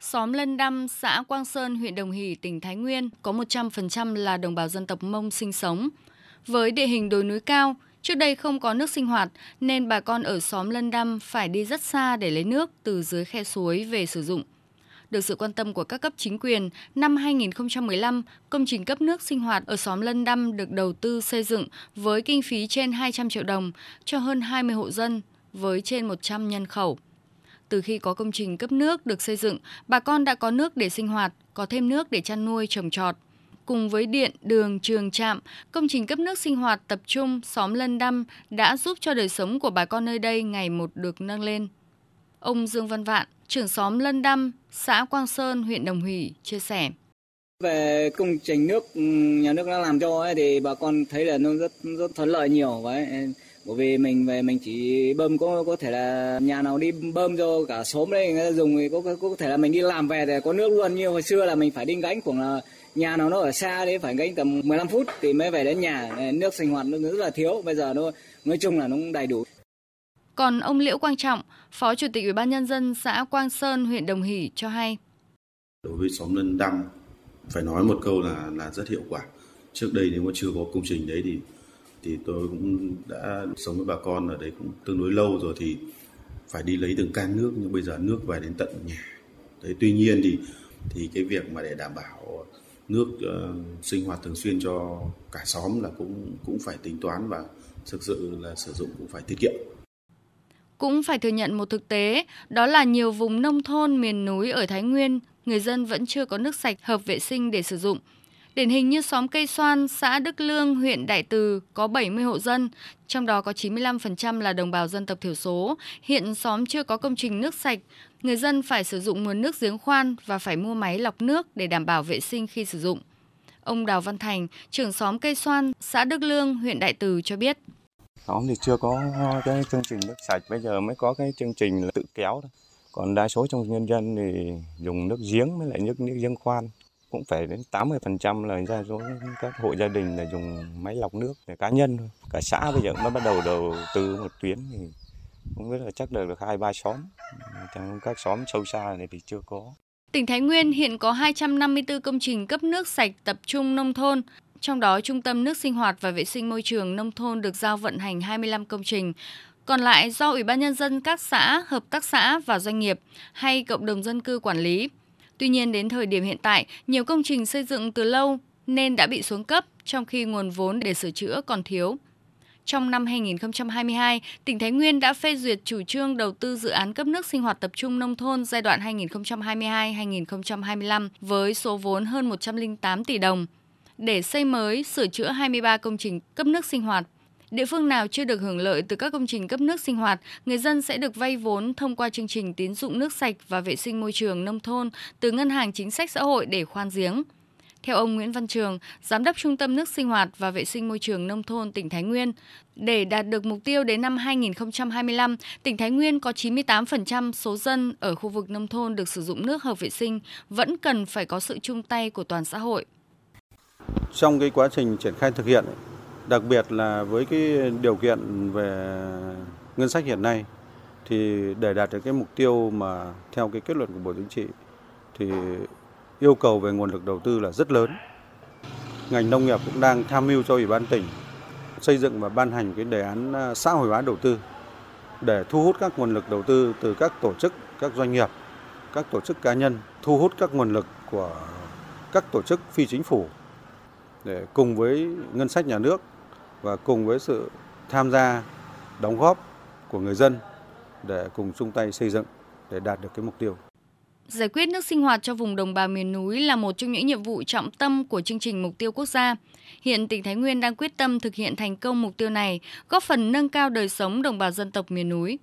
Xóm Lân Đăm, xã Quang Sơn, huyện Đồng Hỷ, tỉnh Thái Nguyên có 100% là đồng bào dân tộc Mông sinh sống. Với địa hình đồi núi cao, trước đây không có nước sinh hoạt nên bà con ở xóm Lân Đăm phải đi rất xa để lấy nước từ dưới khe suối về sử dụng. Được sự quan tâm của các cấp chính quyền, năm 2015, công trình cấp nước sinh hoạt ở xóm Lân Đăm được đầu tư xây dựng với kinh phí trên 200 triệu đồng cho hơn 20 hộ dân với trên 100 nhân khẩu. Từ khi có công trình cấp nước được xây dựng, bà con đã có nước để sinh hoạt, có thêm nước để chăn nuôi trồng trọt. Cùng với điện, đường, trường, trạm, công trình cấp nước sinh hoạt tập trung xóm Lân Đăm đã giúp cho đời sống của bà con nơi đây ngày một được nâng lên. Ông Dương Văn Vạn, trưởng xóm Lân Đăm, xã Quang Sơn, huyện Đồng Hỷ, chia sẻ. Về công trình nước nhà nước đã làm cho ấy, thì bà con thấy là nó rất rất thuận lợi nhiều vậy bởi vì mình về mình chỉ bơm có có thể là nhà nào đi bơm cho cả xóm đây người ta dùng thì có, có có thể là mình đi làm về thì có nước luôn như hồi xưa là mình phải đi gánh khoảng là nhà nào nó ở xa đấy phải gánh tầm 15 phút thì mới về đến nhà nước sinh hoạt nó rất là thiếu bây giờ nó nói chung là nó đầy đủ còn ông Liễu Quang Trọng, Phó Chủ tịch Ủy ban nhân dân xã Quang Sơn, huyện Đồng Hỷ cho hay. Đối với xóm Lân Đăng, phải nói một câu là là rất hiệu quả. Trước đây nếu mà chưa có công trình đấy thì thì tôi cũng đã sống với bà con ở đấy cũng tương đối lâu rồi thì phải đi lấy từng can nước nhưng bây giờ nước về đến tận nhà. Đấy, tuy nhiên thì thì cái việc mà để đảm bảo nước uh, sinh hoạt thường xuyên cho cả xóm là cũng cũng phải tính toán và thực sự là sử dụng cũng phải tiết kiệm. Cũng phải thừa nhận một thực tế, đó là nhiều vùng nông thôn miền núi ở Thái Nguyên, người dân vẫn chưa có nước sạch hợp vệ sinh để sử dụng. Điển hình như xóm Cây Xoan, xã Đức Lương, huyện Đại Từ có 70 hộ dân, trong đó có 95% là đồng bào dân tộc thiểu số. Hiện xóm chưa có công trình nước sạch, người dân phải sử dụng nguồn nước giếng khoan và phải mua máy lọc nước để đảm bảo vệ sinh khi sử dụng. Ông Đào Văn Thành, trưởng xóm Cây Xoan, xã Đức Lương, huyện Đại Từ cho biết. Xóm thì chưa có cái chương trình nước sạch, bây giờ mới có cái chương trình là tự kéo thôi. Còn đa số trong nhân dân thì dùng nước giếng với lại nước nước giếng khoan cũng phải đến 80% là ra số các hộ gia đình là dùng máy lọc nước để cá nhân thôi. Cả xã bây giờ mới bắt đầu đầu tư một tuyến thì không biết là chắc là được hai ba xóm. Trong các xóm sâu xa này thì chưa có. Tỉnh Thái Nguyên hiện có 254 công trình cấp nước sạch tập trung nông thôn, trong đó Trung tâm nước sinh hoạt và vệ sinh môi trường nông thôn được giao vận hành 25 công trình, còn lại do Ủy ban Nhân dân các xã, hợp tác xã và doanh nghiệp hay cộng đồng dân cư quản lý. Tuy nhiên đến thời điểm hiện tại, nhiều công trình xây dựng từ lâu nên đã bị xuống cấp, trong khi nguồn vốn để sửa chữa còn thiếu. Trong năm 2022, tỉnh Thái Nguyên đã phê duyệt chủ trương đầu tư dự án cấp nước sinh hoạt tập trung nông thôn giai đoạn 2022-2025 với số vốn hơn 108 tỷ đồng để xây mới, sửa chữa 23 công trình cấp nước sinh hoạt. Địa phương nào chưa được hưởng lợi từ các công trình cấp nước sinh hoạt, người dân sẽ được vay vốn thông qua chương trình tín dụng nước sạch và vệ sinh môi trường nông thôn từ Ngân hàng Chính sách Xã hội để khoan giếng. Theo ông Nguyễn Văn Trường, Giám đốc Trung tâm nước sinh hoạt và vệ sinh môi trường nông thôn tỉnh Thái Nguyên, để đạt được mục tiêu đến năm 2025, tỉnh Thái Nguyên có 98% số dân ở khu vực nông thôn được sử dụng nước hợp vệ sinh, vẫn cần phải có sự chung tay của toàn xã hội. Trong cái quá trình triển khai thực hiện, đặc biệt là với cái điều kiện về ngân sách hiện nay, thì để đạt được cái mục tiêu mà theo cái kết luận của Bộ Chính trị thì yêu cầu về nguồn lực đầu tư là rất lớn. Ngành nông nghiệp cũng đang tham mưu cho Ủy ban tỉnh xây dựng và ban hành cái đề án à, xã hội hóa đầu tư để thu hút các nguồn lực đầu tư từ các tổ chức, các doanh nghiệp, các tổ chức cá nhân, thu hút các nguồn lực của các tổ chức phi chính phủ để cùng với ngân sách nhà nước và cùng với sự tham gia đóng góp của người dân để cùng chung tay xây dựng để đạt được cái mục tiêu. Giải quyết nước sinh hoạt cho vùng đồng bào miền núi là một trong những nhiệm vụ trọng tâm của chương trình mục tiêu quốc gia. Hiện tỉnh Thái Nguyên đang quyết tâm thực hiện thành công mục tiêu này, góp phần nâng cao đời sống đồng bào dân tộc miền núi.